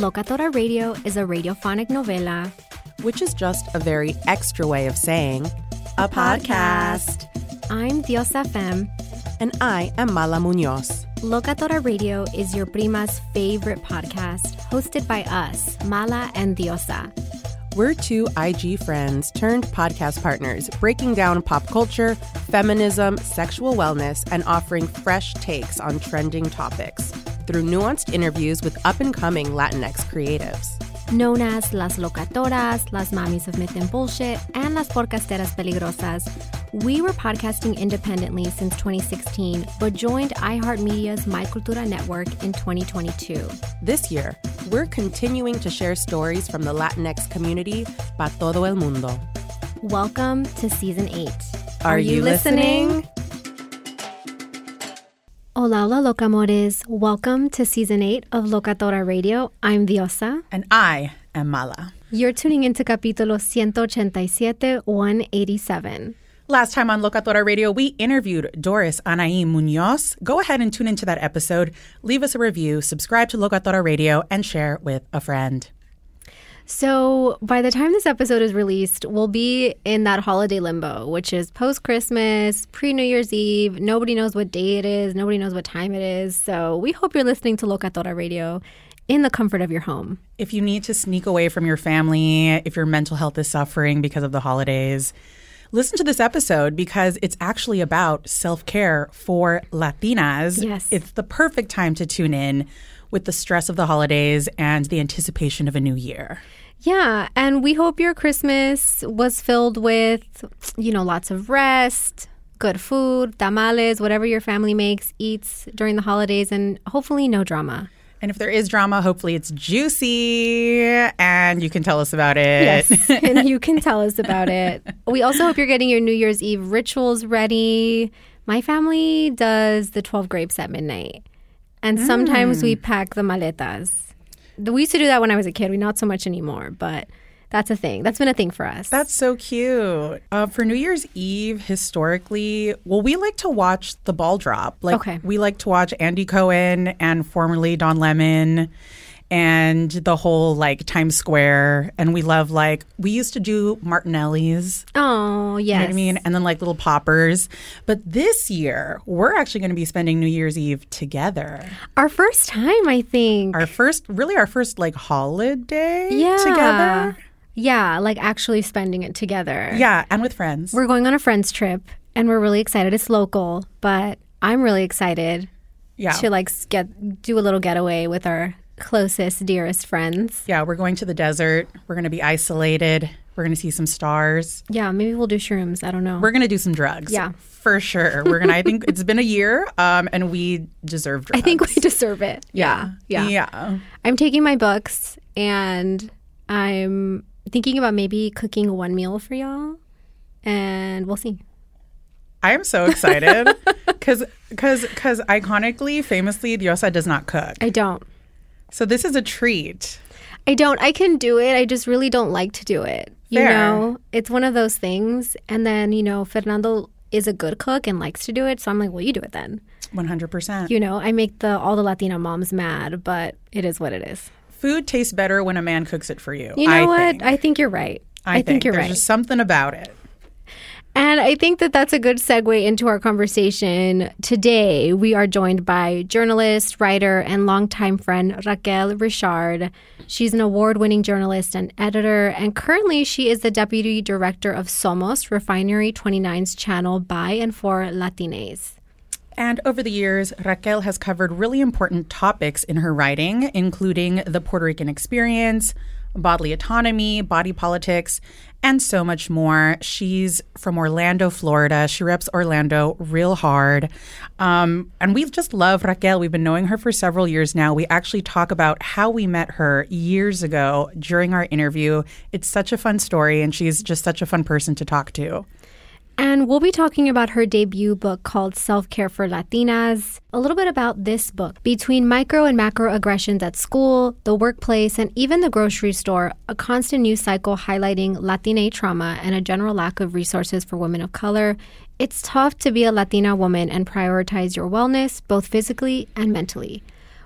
Locatora Radio is a radiophonic novela, which is just a very extra way of saying a podcast. I'm Diosa Fem. And I am Mala Munoz. Locatora Radio is your prima's favorite podcast, hosted by us, Mala and Diosa. We're two IG friends turned podcast partners, breaking down pop culture, feminism, sexual wellness, and offering fresh takes on trending topics through nuanced interviews with up and coming Latinx creatives. Known as Las Locatoras, Las Mamis of Myth and Bullshit, and Las Podcasteras Peligrosas, we were podcasting independently since 2016, but joined iHeartMedia's My Cultura network in 2022. This year, we're continuing to share stories from the Latinx community para todo el mundo. Welcome to Season 8. Are, Are you, you listening? listening? Hola, hola, locamores. Welcome to season eight of Locatora Radio. I'm Diosa. And I am Mala. You're tuning into capítulo 187, 187. Last time on Locatora Radio, we interviewed Doris Anaí Munoz. Go ahead and tune into that episode, leave us a review, subscribe to Locatora Radio, and share with a friend. So, by the time this episode is released, we'll be in that holiday limbo, which is post Christmas, pre New Year's Eve. Nobody knows what day it is, nobody knows what time it is. So, we hope you're listening to Locatora Radio in the comfort of your home. If you need to sneak away from your family, if your mental health is suffering because of the holidays, listen to this episode because it's actually about self care for Latinas. Yes. It's the perfect time to tune in with the stress of the holidays and the anticipation of a new year. Yeah, and we hope your Christmas was filled with, you know, lots of rest, good food, tamales, whatever your family makes, eats during the holidays, and hopefully no drama. And if there is drama, hopefully it's juicy and you can tell us about it. Yes, and you can tell us about it. We also hope you're getting your New Year's Eve rituals ready. My family does the 12 grapes at midnight. And mm. sometimes we pack the maletas we used to do that when I was a kid. We not so much anymore, but that's a thing. That's been a thing for us. That's so cute. Uh, for New Year's Eve, historically, well, we like to watch the ball drop. Like, okay. we like to watch Andy Cohen and formerly Don Lemon and the whole like Times Square. And we love like we used to do Martinelli's. Oh, yes. You know what I mean? And then like little poppers. But this year, we're actually going to be spending New Year's Eve together. Our first time, I think. Our first, really, our first like holiday yeah. together. Yeah, like actually spending it together. Yeah, and with friends. We're going on a friends trip and we're really excited. It's local, but I'm really excited. Yeah. To like get do a little getaway with our closest, dearest friends. Yeah, we're going to the desert. We're going to be isolated. We're going to see some stars. Yeah, maybe we'll do shrooms. I don't know. We're going to do some drugs. Yeah. For sure. We're going to, I think it's been a year um, and we deserve drugs. I think we deserve it. Yeah. Yeah. Yeah. I'm taking my books and I'm thinking about maybe cooking one meal for y'all and we'll see. I am so excited because because because iconically, famously, Diosa does not cook. I don't. So this is a treat. I don't. I can do it. I just really don't like to do it. You know, it's one of those things. And then, you know, Fernando is a good cook and likes to do it. So I'm like, well, you do it then. One hundred percent. You know, I make the all the Latina moms mad, but it is what it is. Food tastes better when a man cooks it for you. You know I what? Think. I think you're right. I, think, you're right. There's right. just something about it. And I think that that's a good segue into our conversation. Today, we are joined by journalist, writer, and longtime friend Raquel Reichard. She's an award winning journalist and editor, and currently she is the deputy director of Somos, Refinery 29's channel by and for Latines. And over the years, Raquel has covered really important topics in her writing, including the Puerto Rican experience, bodily autonomy, body politics, and so much more. She's from Orlando, Florida. She reps Orlando real hard. Um, and we just love Raquel. We've been knowing her for several years now. We actually talk about how we met her years ago during our interview. It's such a fun story, and she's just such a fun person to talk to. And we'll be talking about her debut book called Self Care for Latinas, a little bit about this book. Between micro and macro aggressions at school, the workplace, and even the grocery store, a constant news cycle highlighting Latina trauma and a general lack of resources for women of color, it's tough to be a Latina woman and prioritize your wellness, both physically and mentally.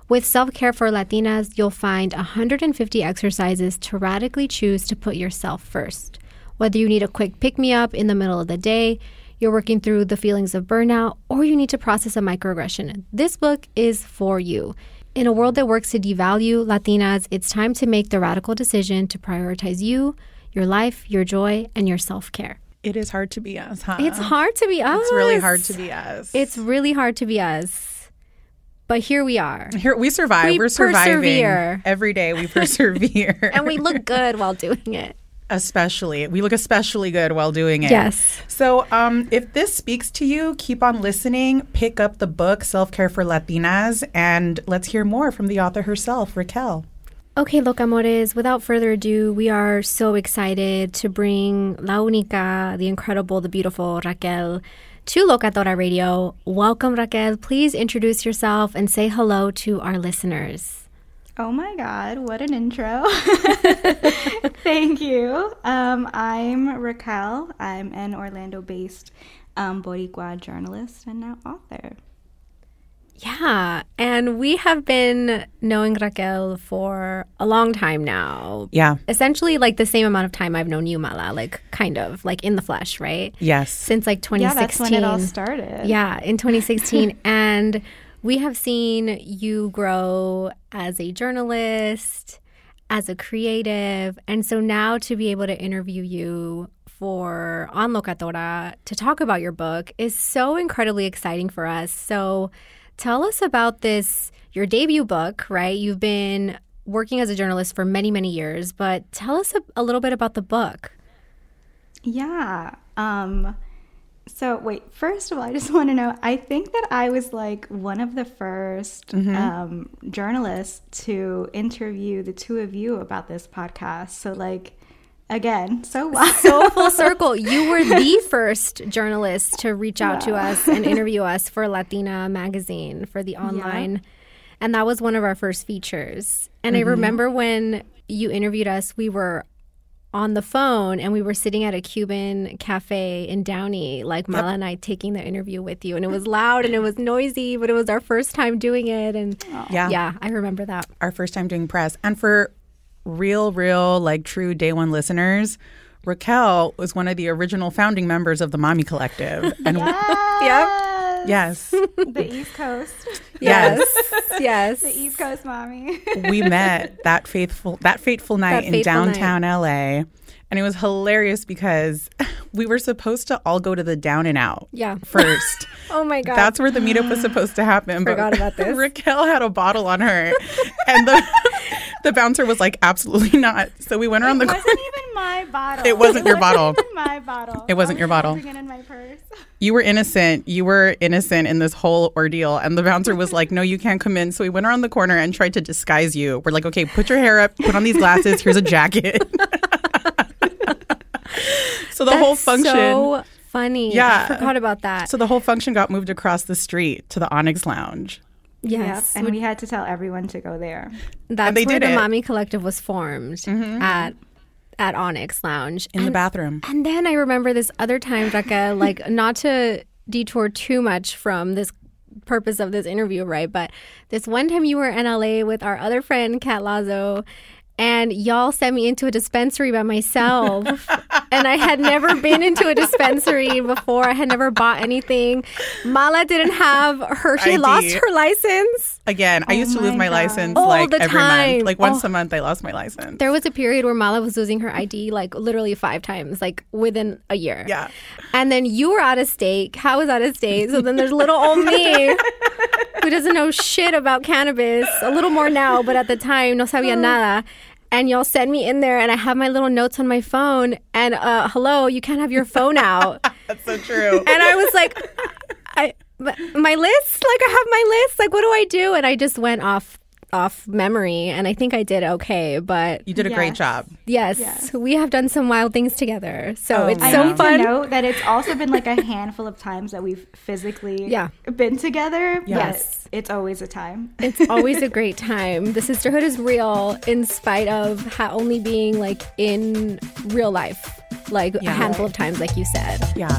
With Self Care for Latinas, you'll find 150 exercises to radically choose to put yourself first. Whether you need a quick pick me up in the middle of the day, you're working through the feelings of burnout, or you need to process a microaggression, this book is for you. In a world that works to devalue Latinas, it's time to make the radical decision to prioritize you, your life, your joy, and your self care. It is hard to be us, huh? It's hard to be us. It's really hard to be us. It's really hard to be us. But here we are. Here we survive. We are surviving persevere. every day. We persevere, And we look good while doing it. Especially we look especially good while doing it. Yes. So, um, if this speaks to you, keep on listening. Pick up the book "Self Care for Latinas," and let's hear more from the author herself, Raquel. Okay, locamores, without further ado, we are so excited to bring La Única, the incredible, the beautiful Raquel to Locatora Radio. Welcome, Raquel. Please introduce yourself and say hello to our listeners. Oh my God, what an intro. Thank you. Um, I'm Raquel. I'm an Orlando based um, Boricua journalist and now author. Yeah, and we have been knowing Raquel for a long time now. Yeah. Essentially, like the same amount of time I've known you, Mala, like kind of like in the flesh, right? Yes. Since like 2016. Yeah, that's when it all started. Yeah, in 2016. and we have seen you grow as a journalist, as a creative. And so now to be able to interview you for On Locatora to talk about your book is so incredibly exciting for us. So tell us about this, your debut book, right? You've been working as a journalist for many, many years, but tell us a, a little bit about the book. Yeah. Um, so, wait, first of all, I just want to know I think that I was like one of the 1st um, journalists to interview the two of you about this podcast. So, like, again, so wow. so full circle. You were the first journalist to reach out to us and interview us for Latina magazine for the online. And that was one of our first features. And I remember when you interviewed us, we were on the phone and we were sitting at a Cuban cafe in Downey, like Mala and I taking the interview with you. And it was loud and it was noisy, but it was our first time doing it. And Yeah. yeah, I remember that. Our first time doing press, and for real, real, like true day one listeners. Raquel was one of the original founding members of the Mommy Collective. And yes. Yes, The East Coast. yes, yes. The East Coast mommy. we met that faithful that fateful night That in fateful downtown LA. And it was hilarious because we were supposed to all go to the down and out Yeah. first. Oh my God. That's where the meetup was supposed to happen. Forgot but about this. Raquel had a bottle on her, and the the bouncer was like, "Absolutely not." So we went around the. Corner. It wasn't even my bottle. It wasn't your bottle. It wasn't bottle. my bottle. It wasn't I your bottle. it in my purse. You were innocent. You were innocent in this whole ordeal. And the bouncer was like, "No, you can't come in." So we went around the corner and tried to disguise you. We're like, "Okay, put your hair up. Put on these glasses. Here's a jacket." so the whole function. So funny. Yeah. I forgot about that. So the whole function got moved across the street to the Onyx Lounge. Yes. Yep, and we had to tell everyone to go there. That's they where did the it. Mm-hmm. Mommy Collective was formed at at Onyx Lounge. In the bathroom. And then I remember this other time, Becca, like not to detour too much from this purpose of this interview, right? But this one time you were in LA with our other friend, Kat Lazo, and y'all sent me into a dispensary by myself. and I had never been into a dispensary before. I had never bought anything. Mala didn't have her, she ID. lost her license. Again, I used to oh lose my God. license All like every time. month. Like once Oh. a month, I lost my license. There was a period where Mala was losing her ID like literally five times, like within a year. Yeah. And then you were out of state. Kat was out of state. So then there's little old me who doesn't know shit about cannabis. A little more now, but at the time, no sabía nada. And y'all send me in there, and I have my little notes on my phone. And uh, hello, you can't have your phone out. That's so true. and I was like, I my list, like I have my list. Like, what do I do? And I just went off off memory, and I think I did okay. But you did a great job. Yes, Yes. we have done some wild things together. So Oh, it's I so need fun. to note that it's also been like a handful of times that we've physically Yeah. been together. Yes. But it's always a time. It's always a great time. The sisterhood is real in spite of ha- only being like in real life, like a handful of times, like you said. Yeah.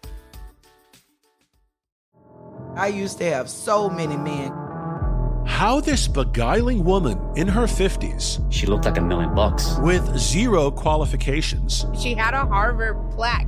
I used to have so many men. How this beguiling woman in her 50s, She looked like a million bucks. with zero qualifications, She had a Harvard plaque.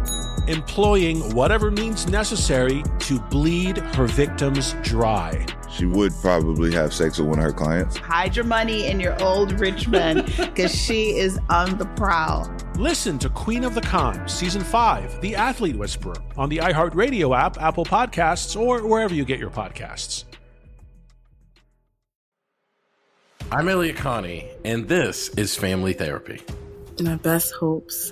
Employing whatever means necessary to bleed her victims dry. She would probably have sex with one of her clients. Hide your money in your old rich man because she is on the prowl. Listen to Queen of the Con, Season 5, The Athlete Whisperer, on the iHeartRadio app, Apple Podcasts, or wherever you get your podcasts. I'm Elliott Connie, and this is Family Therapy. My best hopes,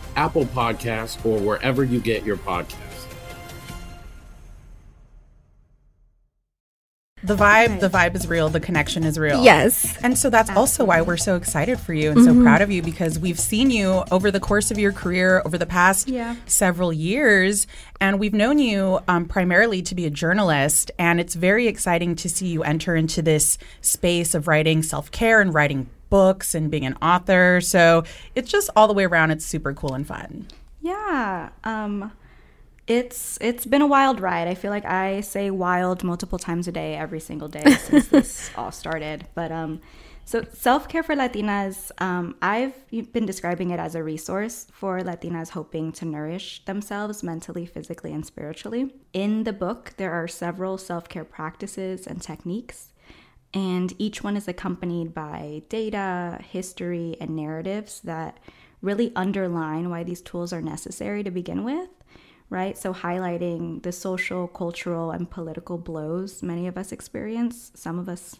Apple Podcasts, or wherever you get your podcasts. The vibe, the vibe is real. The connection is real. Yes. And so that's also why we're so excited for you and so Mhm. proud of you because we've seen you over the course of your career over the past Yeah. several years. And we've known you um, primarily to be a journalist. And it's very exciting to see you enter into this space of writing self care and writing books and being an author. So it's just all the way around. It's super cool and fun. Yeah. Um, It's it's been a wild ride. I feel like I say wild multiple times a day, every single day since this all started. But um, so self care for Latinas, um, I've been describing it as a resource for Latinas hoping to nourish themselves mentally, physically, and spiritually. In the book, there are several self care practices and techniques, and each one is accompanied by data, history, and narratives that really underline why these tools are necessary to begin with right? So, highlighting the social, cultural, and political blows many of us experience, some of us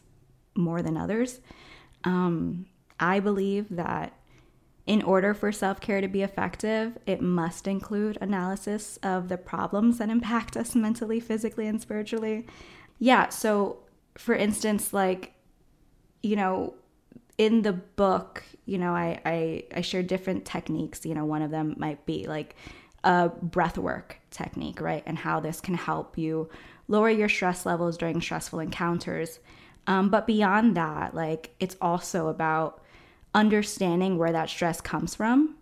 more than others. Um, I believe that in order for self care to be effective, it must include analysis of the problems that impact us mentally, physically, and spiritually. Yeah, so for instance, like, you know, in the book, you know, I, I, I share different techniques. You know, one of them might be like a breath work technique, right? And how this can help you lower your stress levels during stressful encounters. Um, but beyond that, like it's also about understanding where that stress comes from,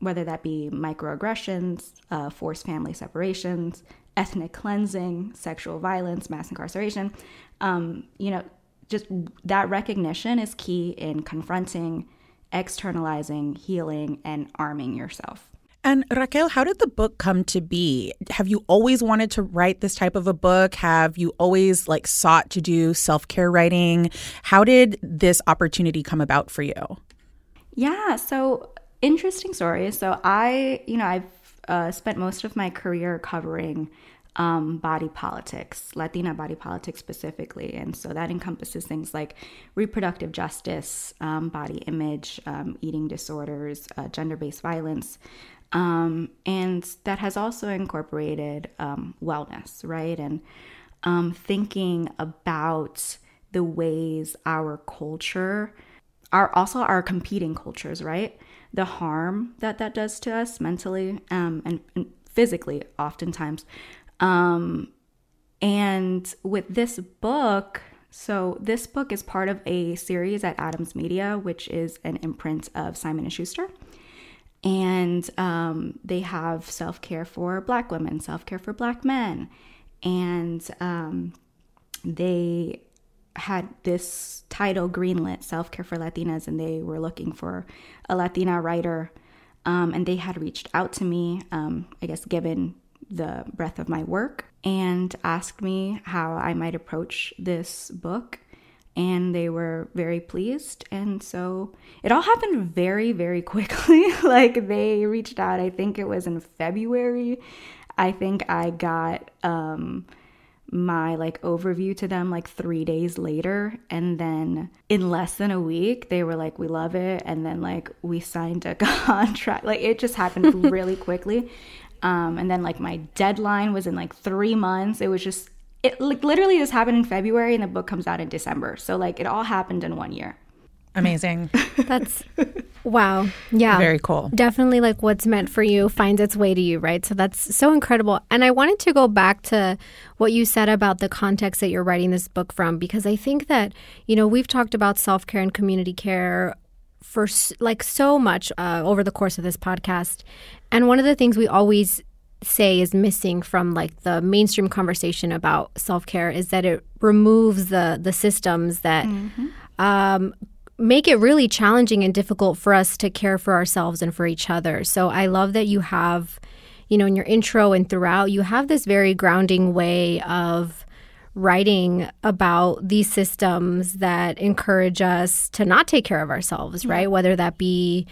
whether that be microaggressions, uh, forced family separations, ethnic cleansing, sexual violence, mass incarceration. Um, you know, just that recognition is key in confronting, externalizing, healing, and arming yourself. And Raquel, how did the book come to be? Have you always wanted to write this type of a book? Have you always like sought to do self-care writing? How did this opportunity come about for you? Yeah, so interesting story. So I, you know, I've uh, spent most of my career covering um, body politics, Latina body politics specifically. And so that encompasses things like reproductive justice, um, body image, um, eating disorders, uh, gender based violence. Um, and that has also incorporated um, wellness, right? And um, thinking about the ways our culture, are also our competing cultures, right? The harm that that does to us mentally um, and, and, physically, oftentimes. Um, and with this book, so this book is part of a series at Adams Media, which is an imprint of Simon and Schuster and um, they have self care for Black women, self care for Black men, and um, they had this title greenlit, Self Care for Latinas, and they were looking for a Latina writer. Um, and they had reached out to me, um, I guess, given the breadth of my work, and asked me how I might approach this book and they were very pleased. And so it all happened very, very quickly. like they reached out, I think it was in February. I think I got um, my like overview to them like three days later. And then in less than a week, they were like, we love it. And then like we signed a contract. Like it just happened really quickly. Um, and then like my deadline was in like three months. It was just it like literally just happened in February and the book comes out in December. So like it all happened in one year. Amazing. That's wow. Yeah. Very cool. Definitely like what's meant for you finds its way to you, right? So that's so incredible. And I wanted to go back to what you said about the context that you're writing this book from because I think that, you know, we've talked about self-care and community care for like so much uh, over the course of this podcast. And one of the things we always say is missing from like the mainstream conversation about self-care is that it removes the the systems that mm-hmm. um, make it really challenging and difficult for us to care for ourselves and for each other. So I love that you have, you know, in your intro and throughout, you have this very grounding way of writing about these systems that encourage us to not take care of ourselves, yeah. right? Whether that be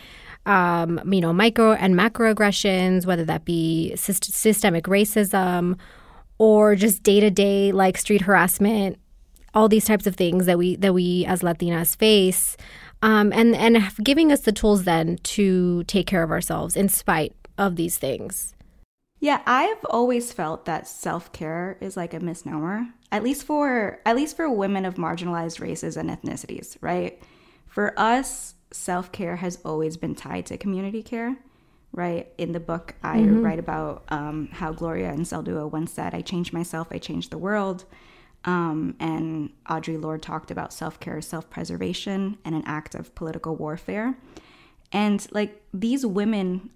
um, you know, micro and macroaggressions, whether that be syst- systemic racism or just day to day like street harassment, all these types of things that we that we as Latinas face, um, and and giving us the tools then to take care of ourselves in spite of these things. Yeah, I've always felt that self care is like a misnomer, at least for at least for women of marginalized races and ethnicities, right? For us, self care has always been tied to community care, right? In the book, I mm-hmm. write about um, how Gloria Anzaldúa once said, I changed myself, I changed the world. Um, and Audre Lorde talked about self care, self preservation, and an act of political warfare. And like these women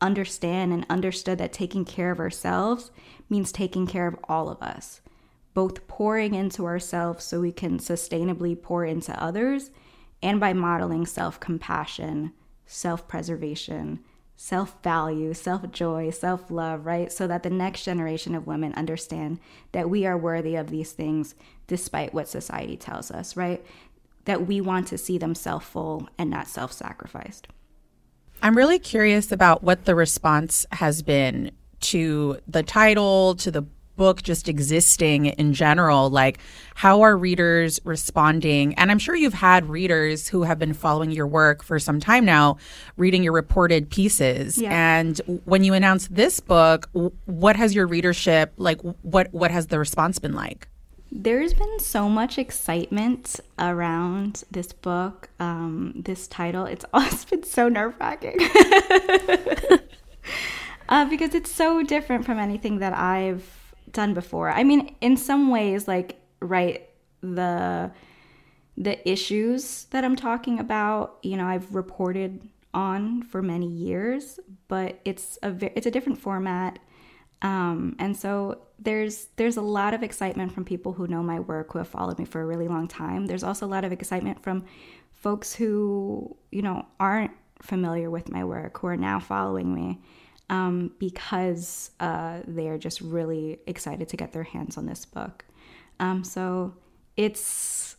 understand and understood that taking care of ourselves means taking care of all of us, both pouring into ourselves so we can sustainably pour into others and by modeling self compassion, self preservation, self value, self joy, self love, right? So that the next generation of women understand that we are worthy of these things despite what society tells us, right? That we want to see them self full and not self sacrificed. I'm really curious about what the response has been to the title, to the book just existing in general. Like, how are readers responding? And I'm sure you've had readers who have been following your work for some time now, reading your reported pieces. Yeah. And when you announced this book, what has your readership like? What what has the response been like? There's been so much excitement around this book, um, this title. It's, it's been so nerve wracking. uh, because it's so different from anything that I've done before. I mean, in some ways, like, right, the the issues that I'm talking about, you know, I've reported on for many years, but it's a it's a different format. Um, and so there's there's a lot of excitement from people who know my work who have followed me for a really long time. There's also a lot of excitement from folks who you know aren't familiar with my work who are now following me um, because uh, they're just really excited to get their hands on this book. Um, so it's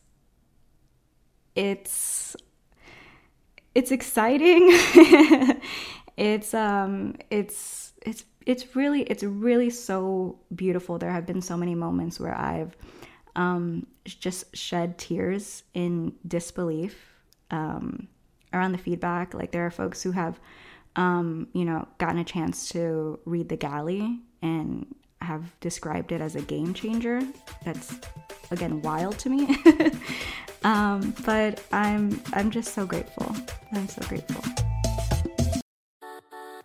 it's it's exciting. it's um it's it's it's really it's really so beautiful. There have been so many moments where I've um, just shed tears in disbelief um, around the feedback. Like there are folks who have um, you know gotten a chance to read the galley and have described it as a game changer. That's again wild to me. um, but I'm I'm just so grateful. I'm so grateful.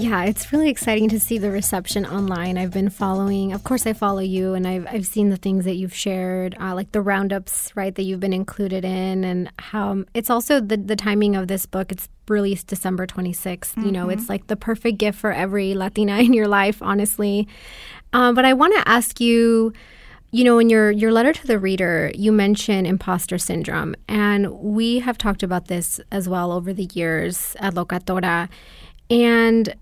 Yeah, it's really exciting to see the reception online. I've been following, of course, I follow you, and I've I've seen the things that you've shared, uh, like the roundups, right, that you've been included in, and how it's also the the timing of this book. It's released December twenty You know, it's like the perfect gift for every Latina in your life, honestly. Um, but I want to ask you. You know, in your, your letter to the reader, you mention imposter syndrome. And we have talked about this as well over the years at Locatora. And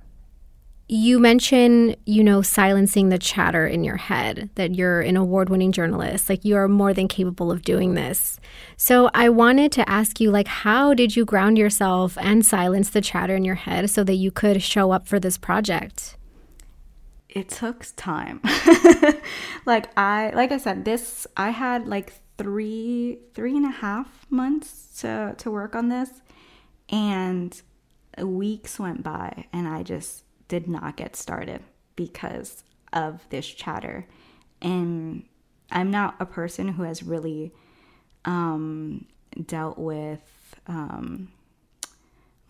you mention, you know, silencing the chatter in your head, that you're an award winning journalist, like you are more than capable of doing this. So I wanted to ask you, like, how did you ground yourself and silence the chatter in your head so that you could show up for this project? it took time like i like i said this i had like three three and a half months to to work on this and weeks went by and i just did not get started because of this chatter. And i'm not a person who has really um dealt with um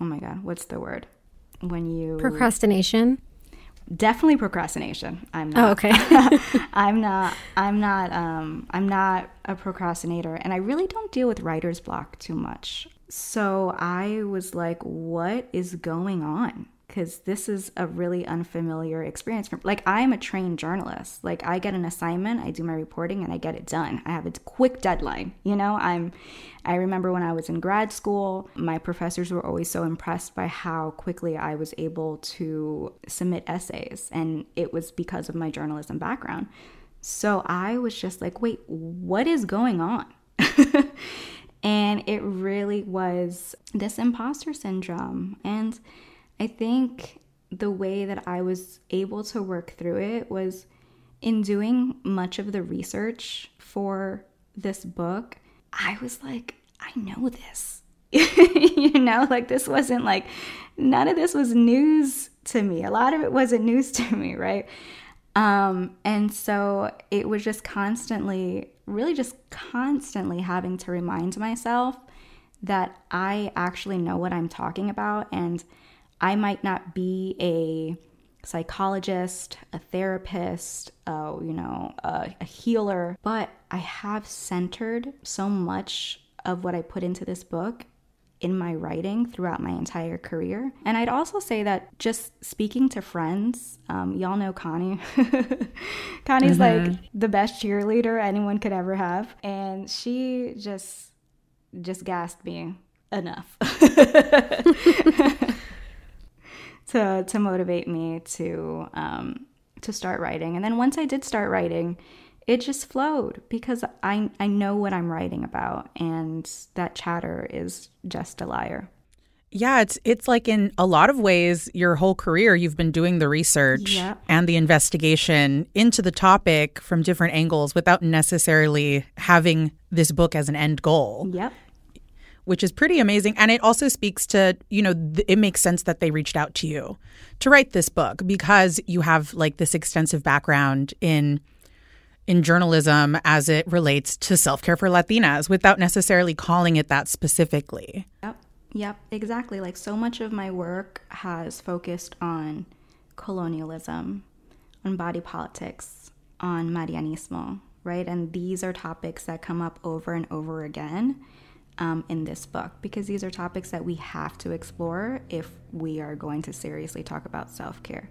oh my god what's the word? When you Procrastination? definitely procrastination. I'm Oh, not okay. i'm not i'm not um i'm not a procrastinator and i really don't deal with writer's block too much. So i was like what is going on because this is a really unfamiliar experience like i'm a trained journalist. Like i get an assignment i do my reporting and i get it done. I have a quick deadline you know? I'm i remember when i was in grad school my professors were always so impressed by how quickly i was able to submit essays and it was because of my journalism background. So i was just like wait what is going on? And it really was this imposter syndrome and I think the way that I was able to work through it was in doing much of the research for this book. I was like, I know this. you know, like this wasn't like, none of this was news to me. A lot of it wasn't news to me, right? Um, and so it was just constantly, really just constantly having to remind myself that I actually know what I'm talking about and I might not be a psychologist, a therapist, uh, you know, a, a healer, but I have centered so much of what I put into this book in my writing throughout my entire career. And I'd also say that just speaking to friends, um, y'all know Connie. Connie's like the best cheerleader anyone could ever have. And she just just gassed me enough to to motivate me to um, to start writing. And then once I did start writing, it just flowed because I I know what I'm writing about, and that chatter is just a liar. Yeah, it's it's like in a lot of ways your whole career you've been doing the research Yeah. and the investigation into the topic from different angles without necessarily having this book as an end goal. Yep. Which is pretty amazing and it also speaks to, you know, th- it makes sense that they reached out to you to write this book because you have like this extensive background in in journalism as it relates to self-care for Latinas without necessarily calling it that specifically. Yep. Yep, exactly. Like so much of my work has focused on colonialism, on body politics, on Marianismo, right? And these are topics that come up over and over again um, in this book because these are topics that we have to explore if we are going to seriously talk about self care.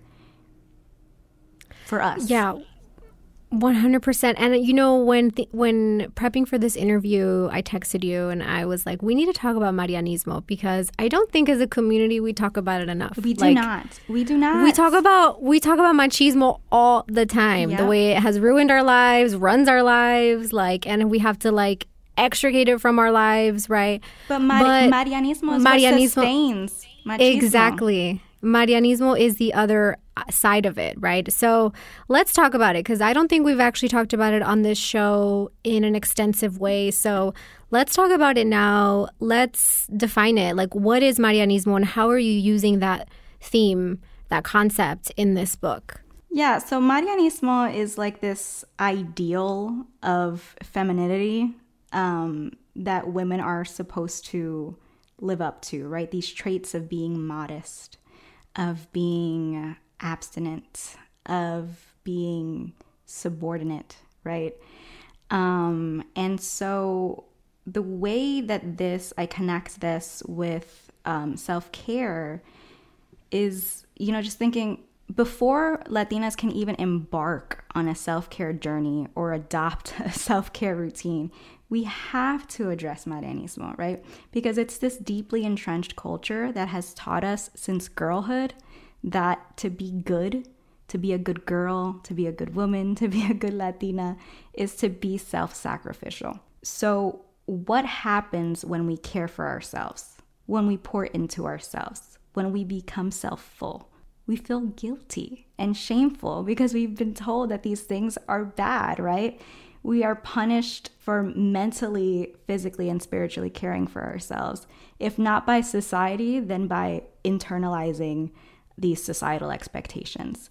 For us. Yeah. One hundred percent, and you know when th- when prepping for this interview, I texted you and I was like, "We need to talk about Marianismo because I don't think as a community we talk about it enough. We do Like, not. We do not. We talk about we talk about machismo all the time. The way it has ruined our lives, runs our lives, like, and we have to like extricate it from our lives, right? But, Mari- Marianismo is what sustains machismo. Exactly. Marianismo is the other uh, side of it, right? So let's talk about it because I don't think we've actually talked about it on this show in an extensive way. So let's talk about it now. Let's define it. Like, what is Marianismo and how are you using that theme, that concept in this book? Yeah, so Marianismo is like this ideal of femininity um, that women are supposed to live up to, right? These traits of being modest, of being abstinent, of being subordinate, right? Um, and so the way that this, I connect this with um, self care is, you know, just thinking before Latinas can even embark on a self care journey or adopt a self care routine, we have to address Marianismo, right? Because it's this deeply entrenched culture that has taught us since girlhood that to be good, to be a good girl, to be a good woman, to be a good Latina is to be self sacrificial. So, what happens when we care for ourselves, when we pour into ourselves, when we become self full? we feel guilty and shameful because we've been told that these things are bad, right? We are punished for mentally, physically, and spiritually caring for ourselves. If not by society, then by internalizing these societal expectations.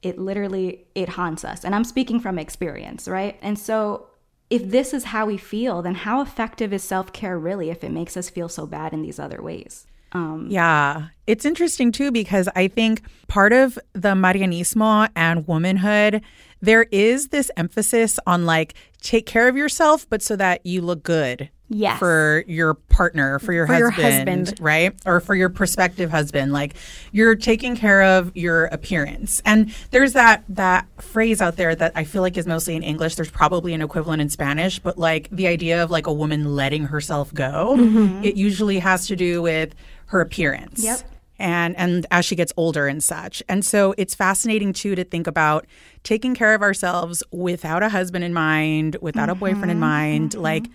It literally it haunts us. And I'm speaking from experience, right? And so if this is how we feel, then how effective is self-care really if it makes us feel so bad in these other ways? Um, yeah, it's interesting too because I think part of the Marianismo and womanhood, there is this emphasis on like take care of yourself, but so that you look good. Yes. For your partner, for your, For husband, your husband. right? Or for your prospective husband. Like you're taking care of your appearance. And there's that that phrase out there that I feel like is mostly in English. There's probably an equivalent in Spanish, but like the idea of like a woman letting herself go, Mhm. it usually has to do with her appearance. Yep. And and as she gets older and such. And so it's fascinating too to think about taking care of ourselves without a husband in mind, without a boyfriend in mind, mhm. like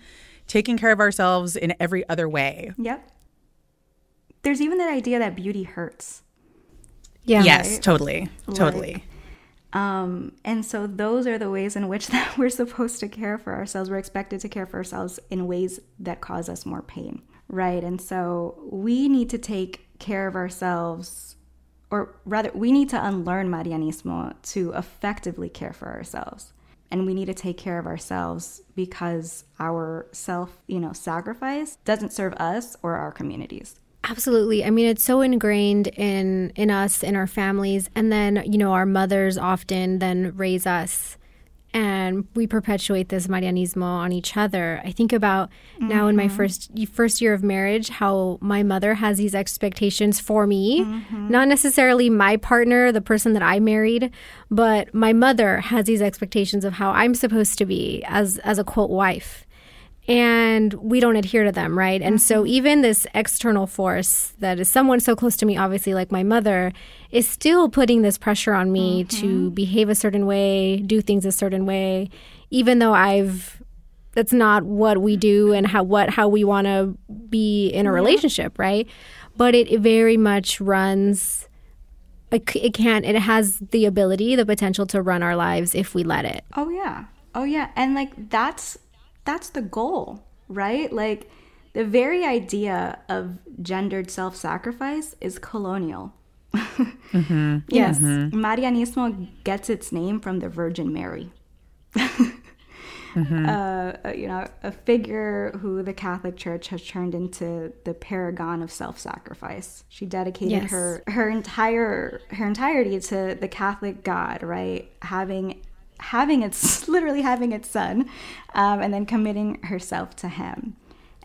taking care of ourselves in every other way. Yep. There's even that idea that beauty hurts. Yeah. Yes, Right? totally. Like, Totally. Um, and so those are the ways in which that we're supposed to care for ourselves. We're expected to care for ourselves in ways that cause us more pain, right? And so we need to take care of ourselves, or rather, we need to unlearn Marianismo to effectively care for ourselves. And we need to take care of ourselves because our self, you know, sacrifice doesn't serve us or our communities. Absolutely. I mean, it's so ingrained in in us, in our families, and then you know our mothers often then raise us, and we perpetuate this Marianismo on each other. I think about now in my Mhm. first first year of marriage, how my mother has these expectations for me, not necessarily my partner, the person that I married, but my mother has these expectations of how I'm supposed to be as as a quote wife and we don't adhere to them, right? And so mm-hmm. even this external force that is someone so close to me, obviously like my mother, is still putting this pressure on me to mm-hmm. behave a certain way, do things a certain way, even though I've that's not what we do and how what how we want to be in a relationship, right? But it, it very much runs it, it can it has the ability, the potential to run our lives if we let it. Oh yeah. Oh yeah. And like that's that's the goal, right? Like the very idea of gendered self-sacrifice is colonial. Mm-hmm. Yes. Marianismo gets its name from the Virgin Mary. Mm-hmm. uh, you know, a figure who the Catholic Church has turned into the paragon of self-sacrifice. She dedicated Yes. her her entire her entirety to the Catholic God, right? Having having its literally having its son, um, and then committing herself to him.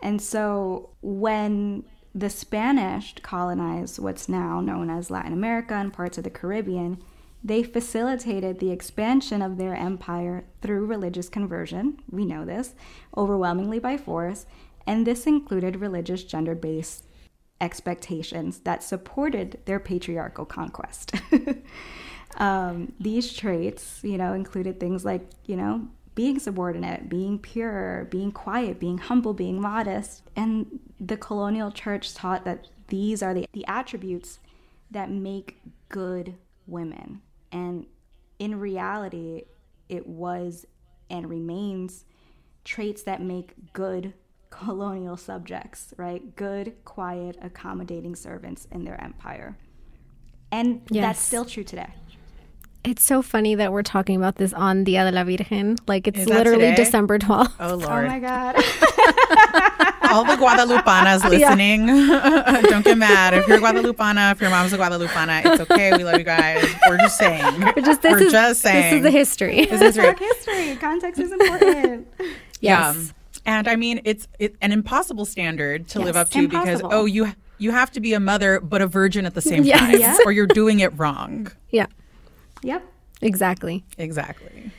And so when the Spanish colonized what's now known as Latin America and parts of the Caribbean, they facilitated the expansion of their empire through religious conversion. We know this, overwhelmingly by force, and this included religious gender based expectations that supported their patriarchal conquest. um, these traits, you know, included things like, you know, being subordinate, being pure, being quiet, being humble, being modest. And the colonial church taught that these are the, the attributes that make good women. And in reality, it was and remains traits that make good colonial subjects, right? Good, quiet, accommodating servants in their empire. And Yes. that's still true today. It's so funny that we're talking about this on Dia de la Virgen. Like it's literally today? December 12th. Oh, Lord. Oh my God. All the Guadalupanas listening, don't get mad. If you're a Guadalupana, if your mom's a Guadalupana, it's okay. We love you guys. We're just saying. We're just this We're is just this is the history. This is Dark history. Context is important. Yeah. Yes. And I mean, it's it, an impossible standard to live up to because oh, you you have to be a mother but a virgin at the same Yes. time, Yeah. or you're doing it wrong. Yeah, Yep. exactly. Exactly.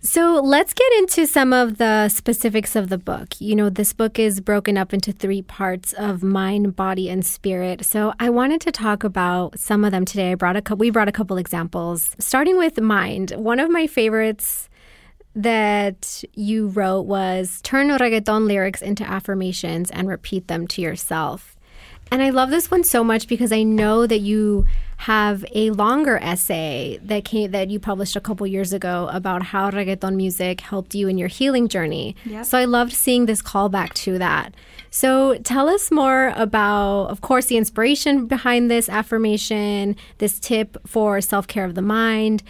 So let's get into some of the specifics of the book. You know, this book is broken up into three parts of mind, body, and spirit. So I wanted to talk about some of them today. I brought a couple, we brought a couple examples. Starting with mind, one of my favorites that you wrote was turn reggaeton lyrics into affirmations and repeat them to yourself. And I love this one so much because I know that you have a longer essay that came that you published a couple years ago about how reggaeton music helped you in your healing journey. Yep. So I loved seeing this callback to that. So tell us more about, of course, the inspiration behind this affirmation, this tip for self care of the mind,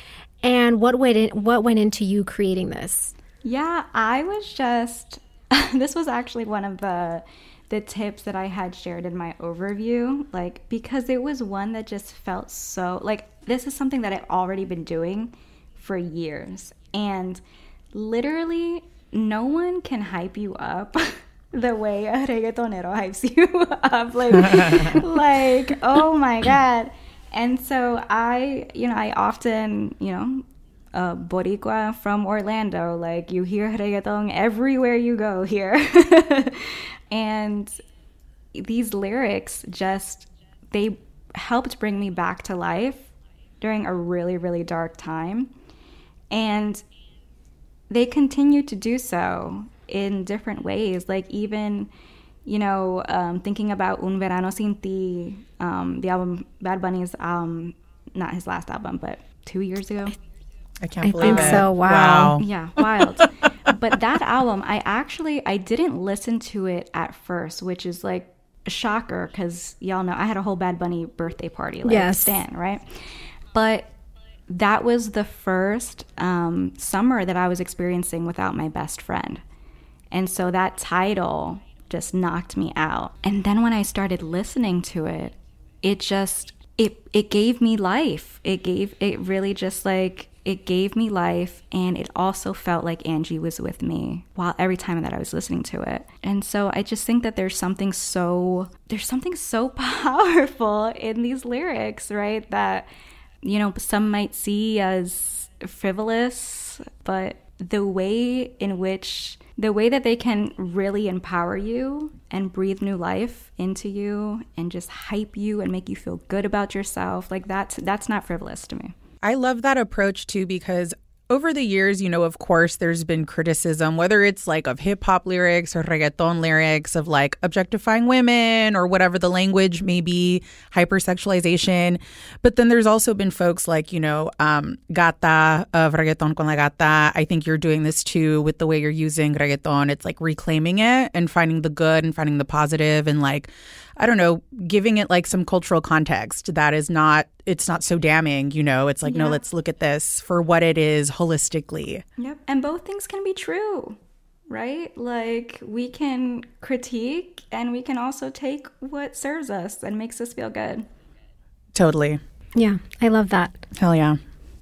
and what went in, what went into you creating this. Yeah, I was just this was actually one of the the tips that I had shared in my overview, like because it was one that just felt so like this is something that I've already been doing for years. And literally no one can hype you up the way a reggaetonero hypes you up. Like like, oh my God. And so I, you know, I often, you know, uh, Boricua from Orlando. Like you hear reggaeton everywhere you go here. And these lyrics just, they helped bring me back to life during a really, really dark time. And they continue to do so in different ways. Like even, you know, um, thinking about Un Verano Sin Ti, um, the album Bad Bunny's, um, not his last album, but two years ago. I can't I believe think it. so. Wow. Yeah, wild. But that album, I actually I didn't listen to it at first, which is like a shocker because y'all know I had a whole Bad Bunny birthday party, like Yes. Stan, right? But that was the first um, summer that I was experiencing without my best friend, and so that title just knocked me out. And then when I started listening to it, it just it it gave me life. It gave it really just like it gave me life and it also felt like Angie was with me while every time that I was listening to it. And so I just think that there's something so there's something so powerful in these lyrics, right? That you know, some might see as frivolous, but the way in which the way that they can really empower you and breathe new life into you and just hype you and make you feel good about yourself like that's that's not frivolous to me I love that approach too because over the years, you know, of course, there's been criticism, whether it's like of hip hop lyrics or reggaeton lyrics, of like objectifying women or whatever the language may be, hypersexualization. But then there's also been folks like, you know, um, Gata of Reggaeton con la Gata. I think you're doing this too with the way you're using reggaeton. It's like reclaiming it and finding the good and finding the positive and like, I don't know, giving it like some cultural context that is not, it's not so damning, you know? It's like, no, let's look at this for what it is holistically. yep and both things can be true right like we can critique and we can also take what serves us and makes us feel good Totally. Yeah, I love that. Hell yeah.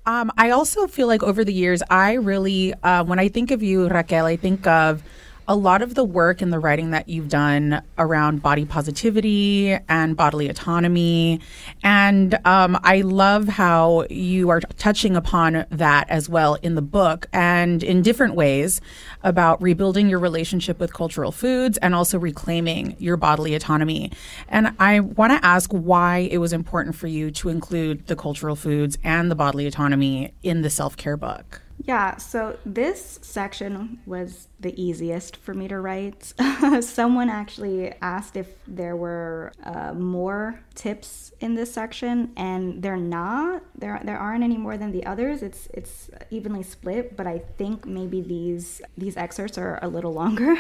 Um, I also feel like over the years, I really, uh, when I think of you, Raquel, I think of a lot of the work and the writing that you've done around body positivity and bodily autonomy. And um, I love how you are touching upon that as well in the book and in different ways about rebuilding your relationship with cultural foods and also reclaiming your bodily autonomy. And I want to ask why it was important for you to include the cultural foods and the bodily autonomy in the self care book. Yeah, so this section was the easiest for me to write. Someone actually asked if there were uh, more tips in this section, and they're not. There, there aren't any more than the others. It's it's evenly split, but I think maybe these these excerpts are a little longer.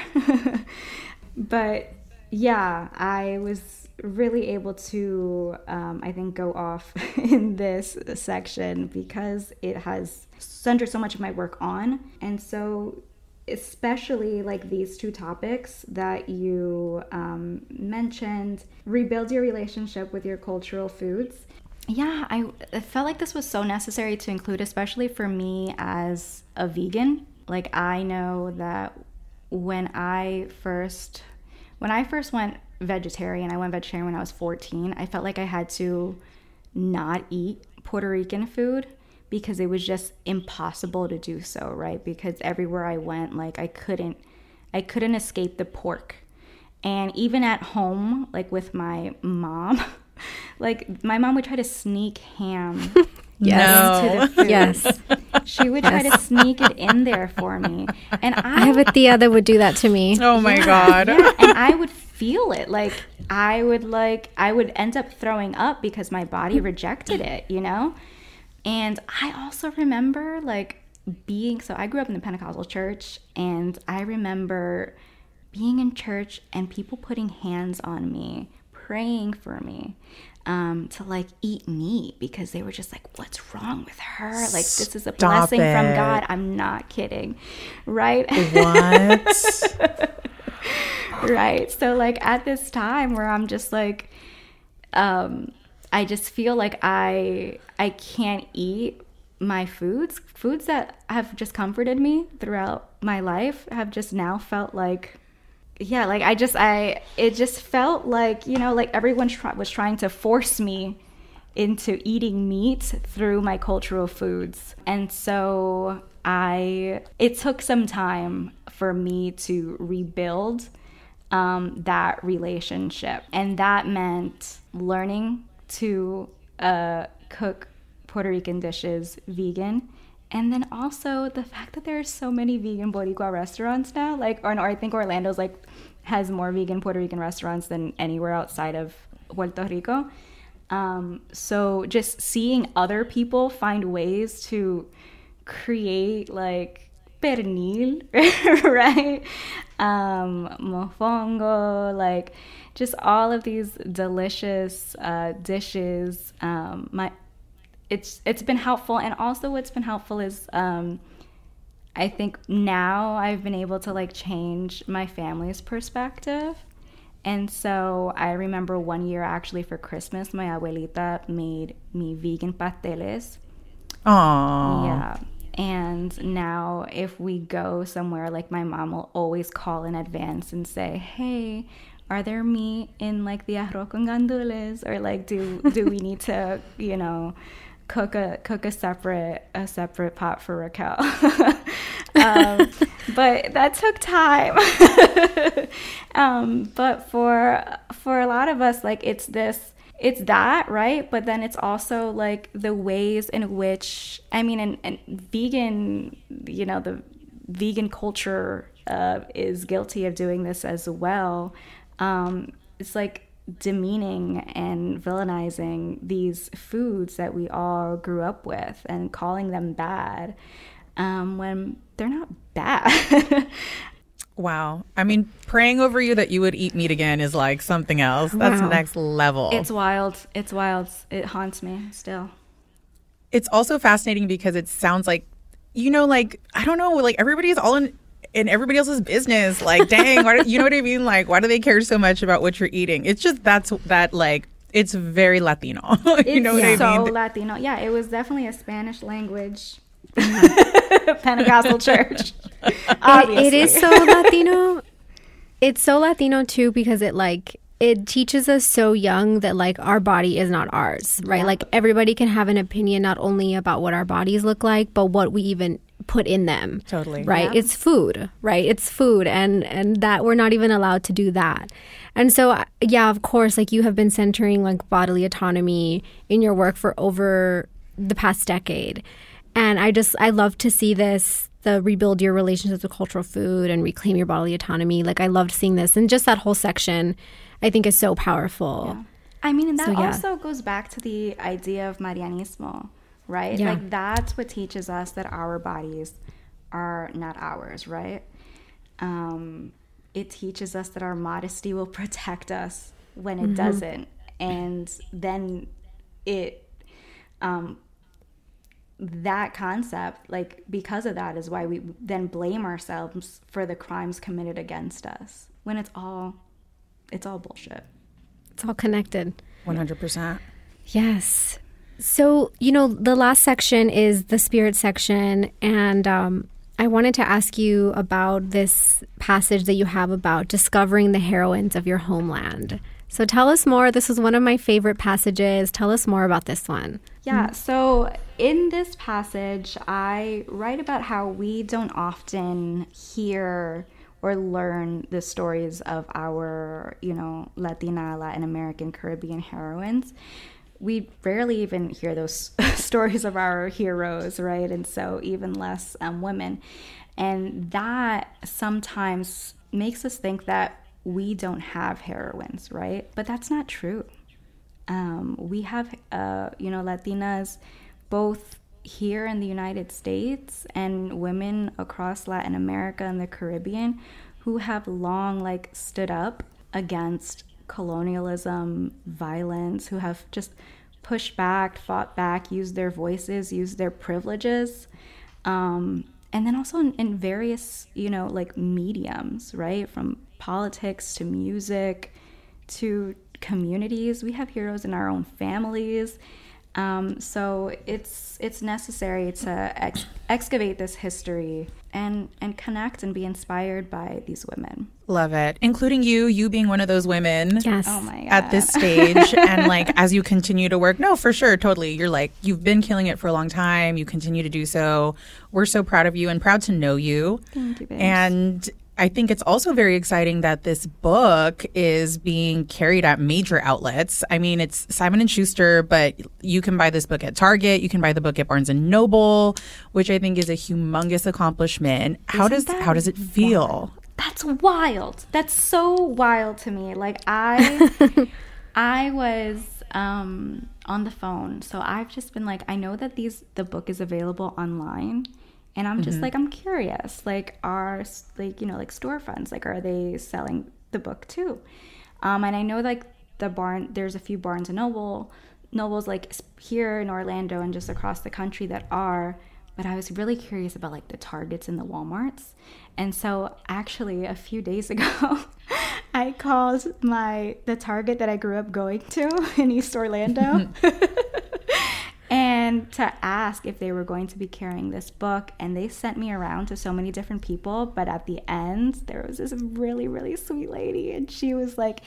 but yeah, I was really able to, um, I think, go off in this section because it has centered so much of my work on. And so, especially like these two topics that you um, mentioned rebuild your relationship with your cultural foods. Yeah, I, I felt like this was so necessary to include, especially for me as a vegan. Like, I know that when I first when I first went vegetarian, I went vegetarian when I was 14. I felt like I had to not eat Puerto Rican food because it was just impossible to do so, right? Because everywhere I went, like I couldn't I couldn't escape the pork. And even at home, like with my mom, like my mom would try to sneak ham Yes. into the food. Yes. She would try to sneak it in there for me. And I, I have a tia that would do that to me. Oh my Yeah, god. yeah, and I would feel it. Like I would like I would end up throwing up because my body rejected it, you know? And I also remember like being so I grew up in the Pentecostal church and I remember being in church and people putting hands on me, praying for me. Um, to like eat meat because they were just like, what's wrong with her? Like, this is a Stop blessing from. God. I'm not kidding. Right? What? right so like at this time where i'm just like um i just feel like i i can't eat my foods foods that have just comforted me throughout my life have just now felt like yeah like i just i it just felt like you know like everyone was trying to force me into eating meat through my cultural foods and so i it took some time for me to rebuild um, that relationship. And that meant learning to uh, cook Puerto Rican dishes vegan. And then also the fact that there are so many vegan Boricua restaurants now, like, or, I think Orlando's like has more vegan Puerto Rican restaurants than anywhere outside of Puerto Rico. Um, so just seeing other people find ways to create like pernil, right? Um, mofongo, like just all of these delicious uh, dishes. Um, my, it's it's been helpful, and also what's been helpful is um, I think now I've been able to like change my family's perspective. And so I remember one year actually for Christmas, my abuelita made me vegan pasteles. Aww. Yeah. And now, if we go somewhere, like my mom will always call in advance and say, "Hey, are there meat in like the arroz con gandules, or like do do we need to, you know, cook a cook a separate a separate pot for Raquel?" um, but that took time. um, but for for a lot of us, like it's this it's that right but then it's also like the ways in which i mean and, and vegan you know the vegan culture uh, is guilty of doing this as well um, it's like demeaning and villainizing these foods that we all grew up with and calling them bad um, when they're not bad Wow. I mean, praying over you that you would eat meat again is like something else. That's Wow. next level. it's wild it's wild it haunts me still it's also fascinating because it sounds like you know like i don't know like everybody's all in in everybody else's business like dang why do, you know what i mean like why do they care so much about what you're eating it's just that's that like it's very latino you know what It's i so mean Latino. Yeah, it was definitely a Spanish language Pentecostal church. It, it Obviously. is so Latino. It's so Latino too because it like it teaches us so young that like our body is not ours, right? Like everybody can have an opinion not only about what our bodies look like, but what we even put in them. Totally. Right? Yeah. It's food, right? It's food and and that we're not even allowed to do that. And so yeah, of course, like you have been centering like bodily autonomy in your work for over the past decade. And I just, I love to see this the rebuild your relationships with cultural food and reclaim your bodily autonomy. Like, I loved seeing this. And just that whole section, I think, is so powerful. I mean, and that So, yeah. also goes back to the idea of Marianismo, right? Yeah. Like, that's what teaches us that our bodies are not ours, right? Um, it teaches us that our modesty will protect us when it Mhm. doesn't. And then it, um, that concept, like, because of that, is why we then blame ourselves for the crimes committed against us when it's all, it's all bullshit. It's all connected. 100%. Yes. So, you know, the last section is the spirit section. And um, I wanted to ask you about this passage that you have about discovering the heroines of your homeland. So tell us more. This is one of my favorite passages. Tell us more about this one. Yeah, so in this passage, I write about how we don't often hear or learn the stories of our, you know, Latina, Latin American, Caribbean heroines. We rarely even hear those stories of our heroes, right? And so even less um, women. And that sometimes makes us think that we don't have heroines, right? But that's not true. Um, we have, uh, you know, Latinas both here in the United States and women across Latin America and the Caribbean who have long, like, stood up against colonialism, violence, who have just pushed back, fought back, used their voices, used their privileges. Um, and then also in, in various, you know, like mediums, right? From politics to music to communities. We have heroes in our own families. Um, so it's it's necessary to ex- excavate this history and and connect and be inspired by these women. Love it. Including you, you being one of those women yes. Oh my at this stage. and like as you continue to work, no, for sure, totally. You're like, you've been killing it for a long time. You continue to do so. We're so proud of you and proud to know you. Thank you, babes. And I think it's also very exciting that this book is being carried at major outlets. I mean, it's Simon and Schuster, but you can buy this book at Target. You can buy the book at Barnes and Noble, which I think is a humongous accomplishment. How Isn't does that how does it feel? That's wild. That's so wild to me. Like I I was um on the phone. So I've just been like I know that these the book is available online and I'm just Mhm. like I'm curious. Like are like you know like storefronts like are they selling the book too? Um and I know like the barn there's a few Barnes and Noble Nobles like here in Orlando and just across the country that are but I was really curious about like the Targets and the Walmarts. And so actually a few days ago I called my the Target that I grew up going to in East Orlando. and to ask if they were going to be carrying this book and they sent me around to so many different people but at the end there was this really really sweet lady and she was like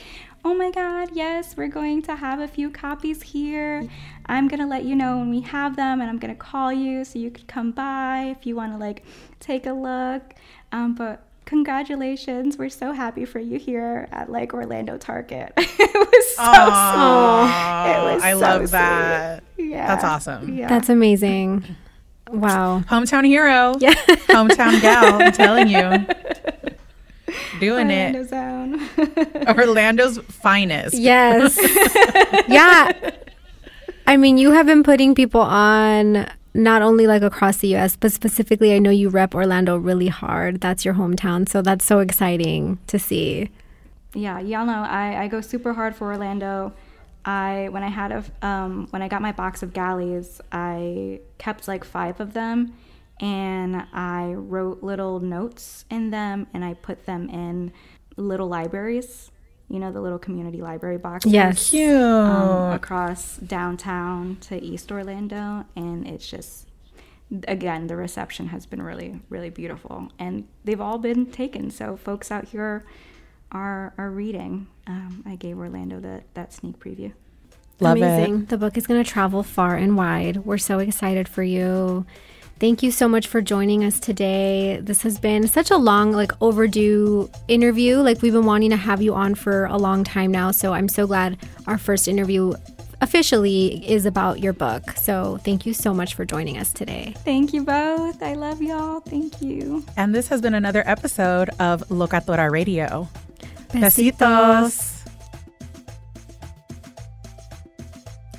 oh my god yes we're going to have a few copies here. I'm gonna let you know when we have them and i'm gonna call you so you could come by if you want to like take a look. Um, but congratulations we're so happy for you here at like orlando target it was so Aw, sweet it was I so love sweet. that. yeah That's awesome. yeah That's amazing. Wow. Hometown hero. Yeah. Hometown gal. I'm telling you. Doing Orlando it. zone Orlando's finest. Yes. yeah. I mean, you have been putting people on not only like across the US, but specifically, I know you rep Orlando really hard. That's your hometown. So that's so exciting to see. yeah, y'all know I, I go super hard for Orlando. I when I had a um, when I got my box of galleys, I kept like five of them, and I wrote little notes in them, and I put them in little libraries. You know the little community library box. Yes. Cute. Um, across downtown to East Orlando, and it's just again the reception has been really really beautiful, and they've all been taken. So folks out here are are reading. Um, I gave Orlando that that sneak preview. Love Amazing. it. The book is going to travel far and wide. We're so excited for you. Thank you so much for joining us today. This has been such a long, like overdue interview. Like we've been wanting to have you on for a long time now. So I'm so glad our first interview officially is about your book. So thank you so much for joining us today. Thank you both. I love y'all. Thank you. And this has been another episode of Locatora Radio. Besitos.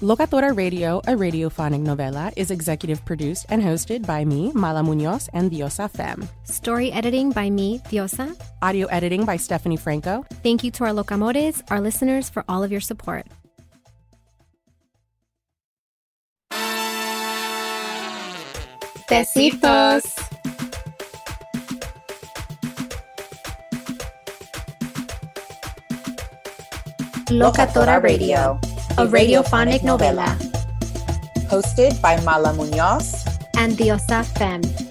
Locatora Radio, a radiophonic novela, is executive produced and hosted by me, Mala Munoz, and Diosa Fem. Story editing by me, Diosa. Audio editing by Stephanie Franco. Thank you to our locamores, our listeners, for all of your support. Besitos. Locatora Radio, a radiophonic novela. hosted by Mala Munoz And Diosa Fem.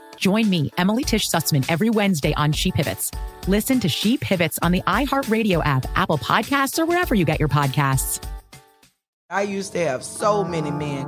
Join me, Emily Tish Sussman, every Wednesday on She Pivots. Listen to She Pivots on the iHeartRadio app, Apple Podcasts, or wherever you get your podcasts. I used to have so many men.